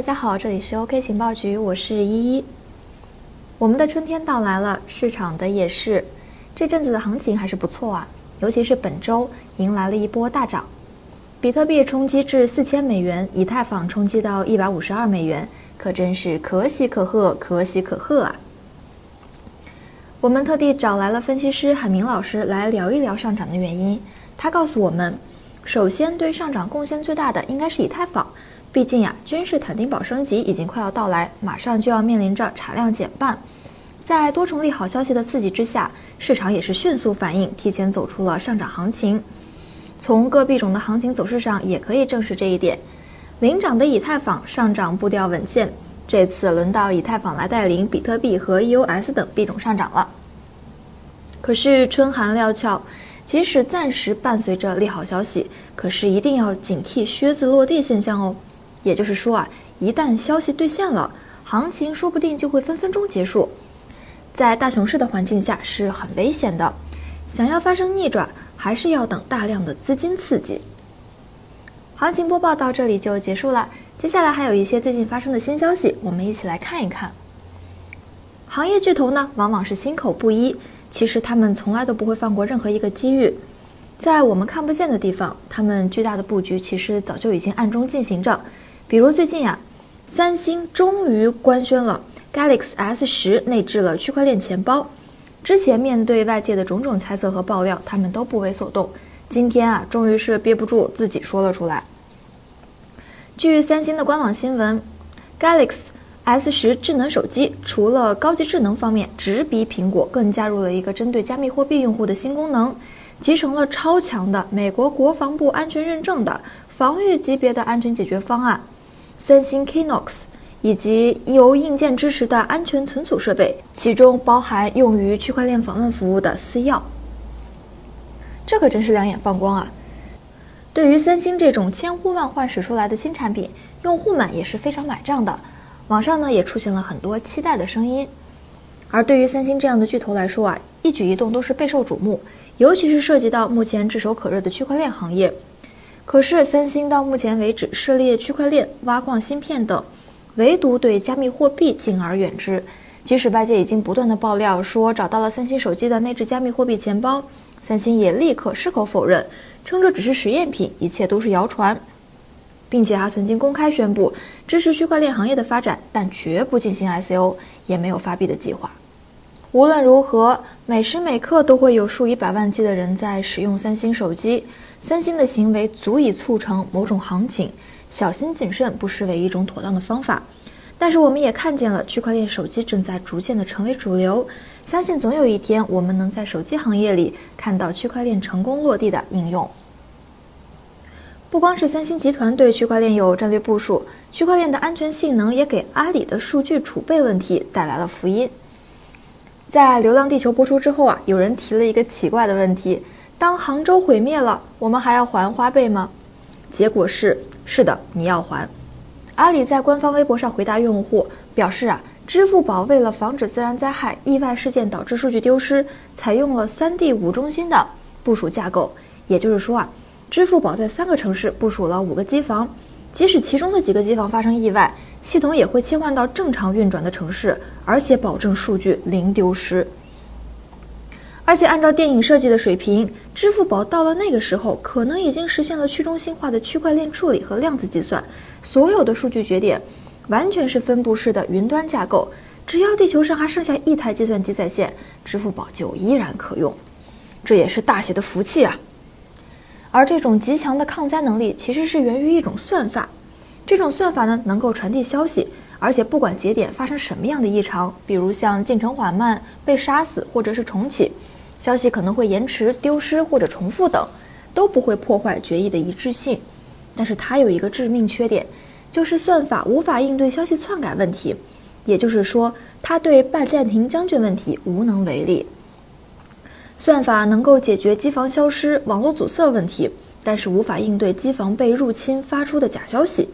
大家好，这里是 OK 情报局，我是依依。我们的春天到来了，市场的也是，这阵子的行情还是不错啊，尤其是本周迎来了一波大涨，比特币冲击至四千美元，以太坊冲击到一百五十二美元，可真是可喜可贺，可喜可贺啊！我们特地找来了分析师海明老师来聊一聊上涨的原因，他告诉我们，首先对上涨贡献最大的应该是以太坊。毕竟呀，君士坦丁堡升级已经快要到来，马上就要面临着产量减半。在多重利好消息的刺激之下，市场也是迅速反应，提前走出了上涨行情。从各币种的行情走势上也可以证实这一点。领涨的以太坊上涨步调稳健，这次轮到以太坊来带领比特币和 EOS 等币种上涨了。可是春寒料峭，即使暂时伴随着利好消息，可是一定要警惕靴子落地现象哦。也就是说啊，一旦消息兑现了，行情说不定就会分分钟结束。在大熊市的环境下是很危险的，想要发生逆转，还是要等大量的资金刺激。行情播报到这里就结束了，接下来还有一些最近发生的新消息，我们一起来看一看。行业巨头呢，往往是心口不一，其实他们从来都不会放过任何一个机遇。在我们看不见的地方，他们巨大的布局其实早就已经暗中进行着。比如最近呀，三星终于官宣了 Galaxy S 十内置了区块链钱包。之前面对外界的种种猜测和爆料，他们都不为所动。今天啊，终于是憋不住自己说了出来。据三星的官网新闻，Galaxy S 十智能手机除了高级智能方面直逼苹果，更加入了一个针对加密货币用户的新功能，集成了超强的美国国防部安全认证的防御级别的安全解决方案。三星 Knox 以及由硬件支持的安全存储设备，其中包含用于区块链访问服务的私钥。这可真是两眼放光啊！对于三星这种千呼万唤始出来的新产品，用户们也是非常买账的。网上呢也出现了很多期待的声音。而对于三星这样的巨头来说啊，一举一动都是备受瞩目，尤其是涉及到目前炙手可热的区块链行业。可是，三星到目前为止涉猎区块链、挖矿芯片等，唯独对加密货币敬而远之。即使外界已经不断的爆料说找到了三星手机的内置加密货币钱包，三星也立刻矢口否认，称这只是实验品，一切都是谣传，并且还曾经公开宣布支持区块链行业的发展，但绝不进行 ICO，也没有发币的计划。无论如何，每时每刻都会有数以百万计的人在使用三星手机。三星的行为足以促成某种行情，小心谨慎不失为一种妥当的方法。但是我们也看见了，区块链手机正在逐渐的成为主流，相信总有一天我们能在手机行业里看到区块链成功落地的应用。不光是三星集团对区块链有战略部署，区块链的安全性能也给阿里的数据储备问题带来了福音。在《流浪地球》播出之后啊，有人提了一个奇怪的问题。当杭州毁灭了，我们还要还花呗吗？结果是是的，你要还。阿里在官方微博上回答用户表示啊，支付宝为了防止自然灾害、意外事件导致数据丢失，采用了三 D 五中心的部署架构。也就是说啊，支付宝在三个城市部署了五个机房，即使其中的几个机房发生意外，系统也会切换到正常运转的城市，而且保证数据零丢失。而且按照电影设计的水平，支付宝到了那个时候，可能已经实现了去中心化的区块链处理和量子计算，所有的数据节点完全是分布式的云端架构。只要地球上还剩下一台计算机在线，支付宝就依然可用。这也是大写的福气啊！而这种极强的抗灾能力，其实是源于一种算法。这种算法呢，能够传递消息，而且不管节点发生什么样的异常，比如像进程缓慢、被杀死或者是重启。消息可能会延迟、丢失或者重复等，都不会破坏决议的一致性。但是它有一个致命缺点，就是算法无法应对消息篡改问题，也就是说，它对拜占庭将军问题无能为力。算法能够解决机房消失、网络阻塞问题，但是无法应对机房被入侵发出的假消息。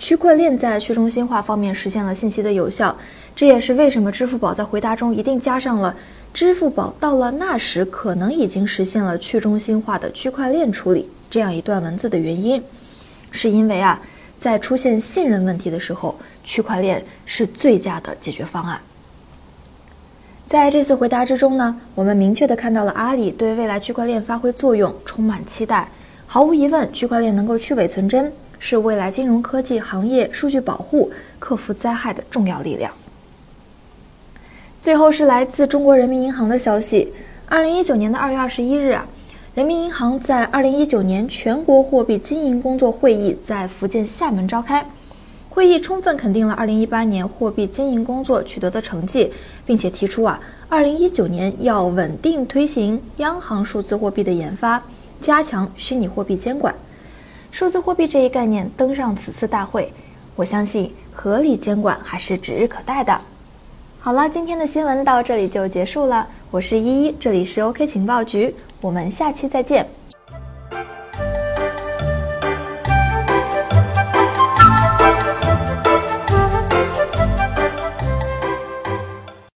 区块链在去中心化方面实现了信息的有效，这也是为什么支付宝在回答中一定加上了。支付宝到了那时，可能已经实现了去中心化的区块链处理。这样一段文字的原因，是因为啊，在出现信任问题的时候，区块链是最佳的解决方案。在这次回答之中呢，我们明确的看到了阿里对未来区块链发挥作用充满期待。毫无疑问，区块链能够去伪存真，是未来金融科技行业数据保护、克服灾害的重要力量。最后是来自中国人民银行的消息：，二零一九年的二月二十一日啊，人民银行在二零一九年全国货币经营工作会议在福建厦门召开。会议充分肯定了2018年货币经营工作取得的成绩，并且提出啊，2019年要稳定推行央行数字货币的研发，加强虚拟货币监管。数字货币这一概念登上此次大会，我相信合理监管还是指日可待的。好了，今天的新闻到这里就结束了，我是依依，这里是 OK 情报局，我们下期再见。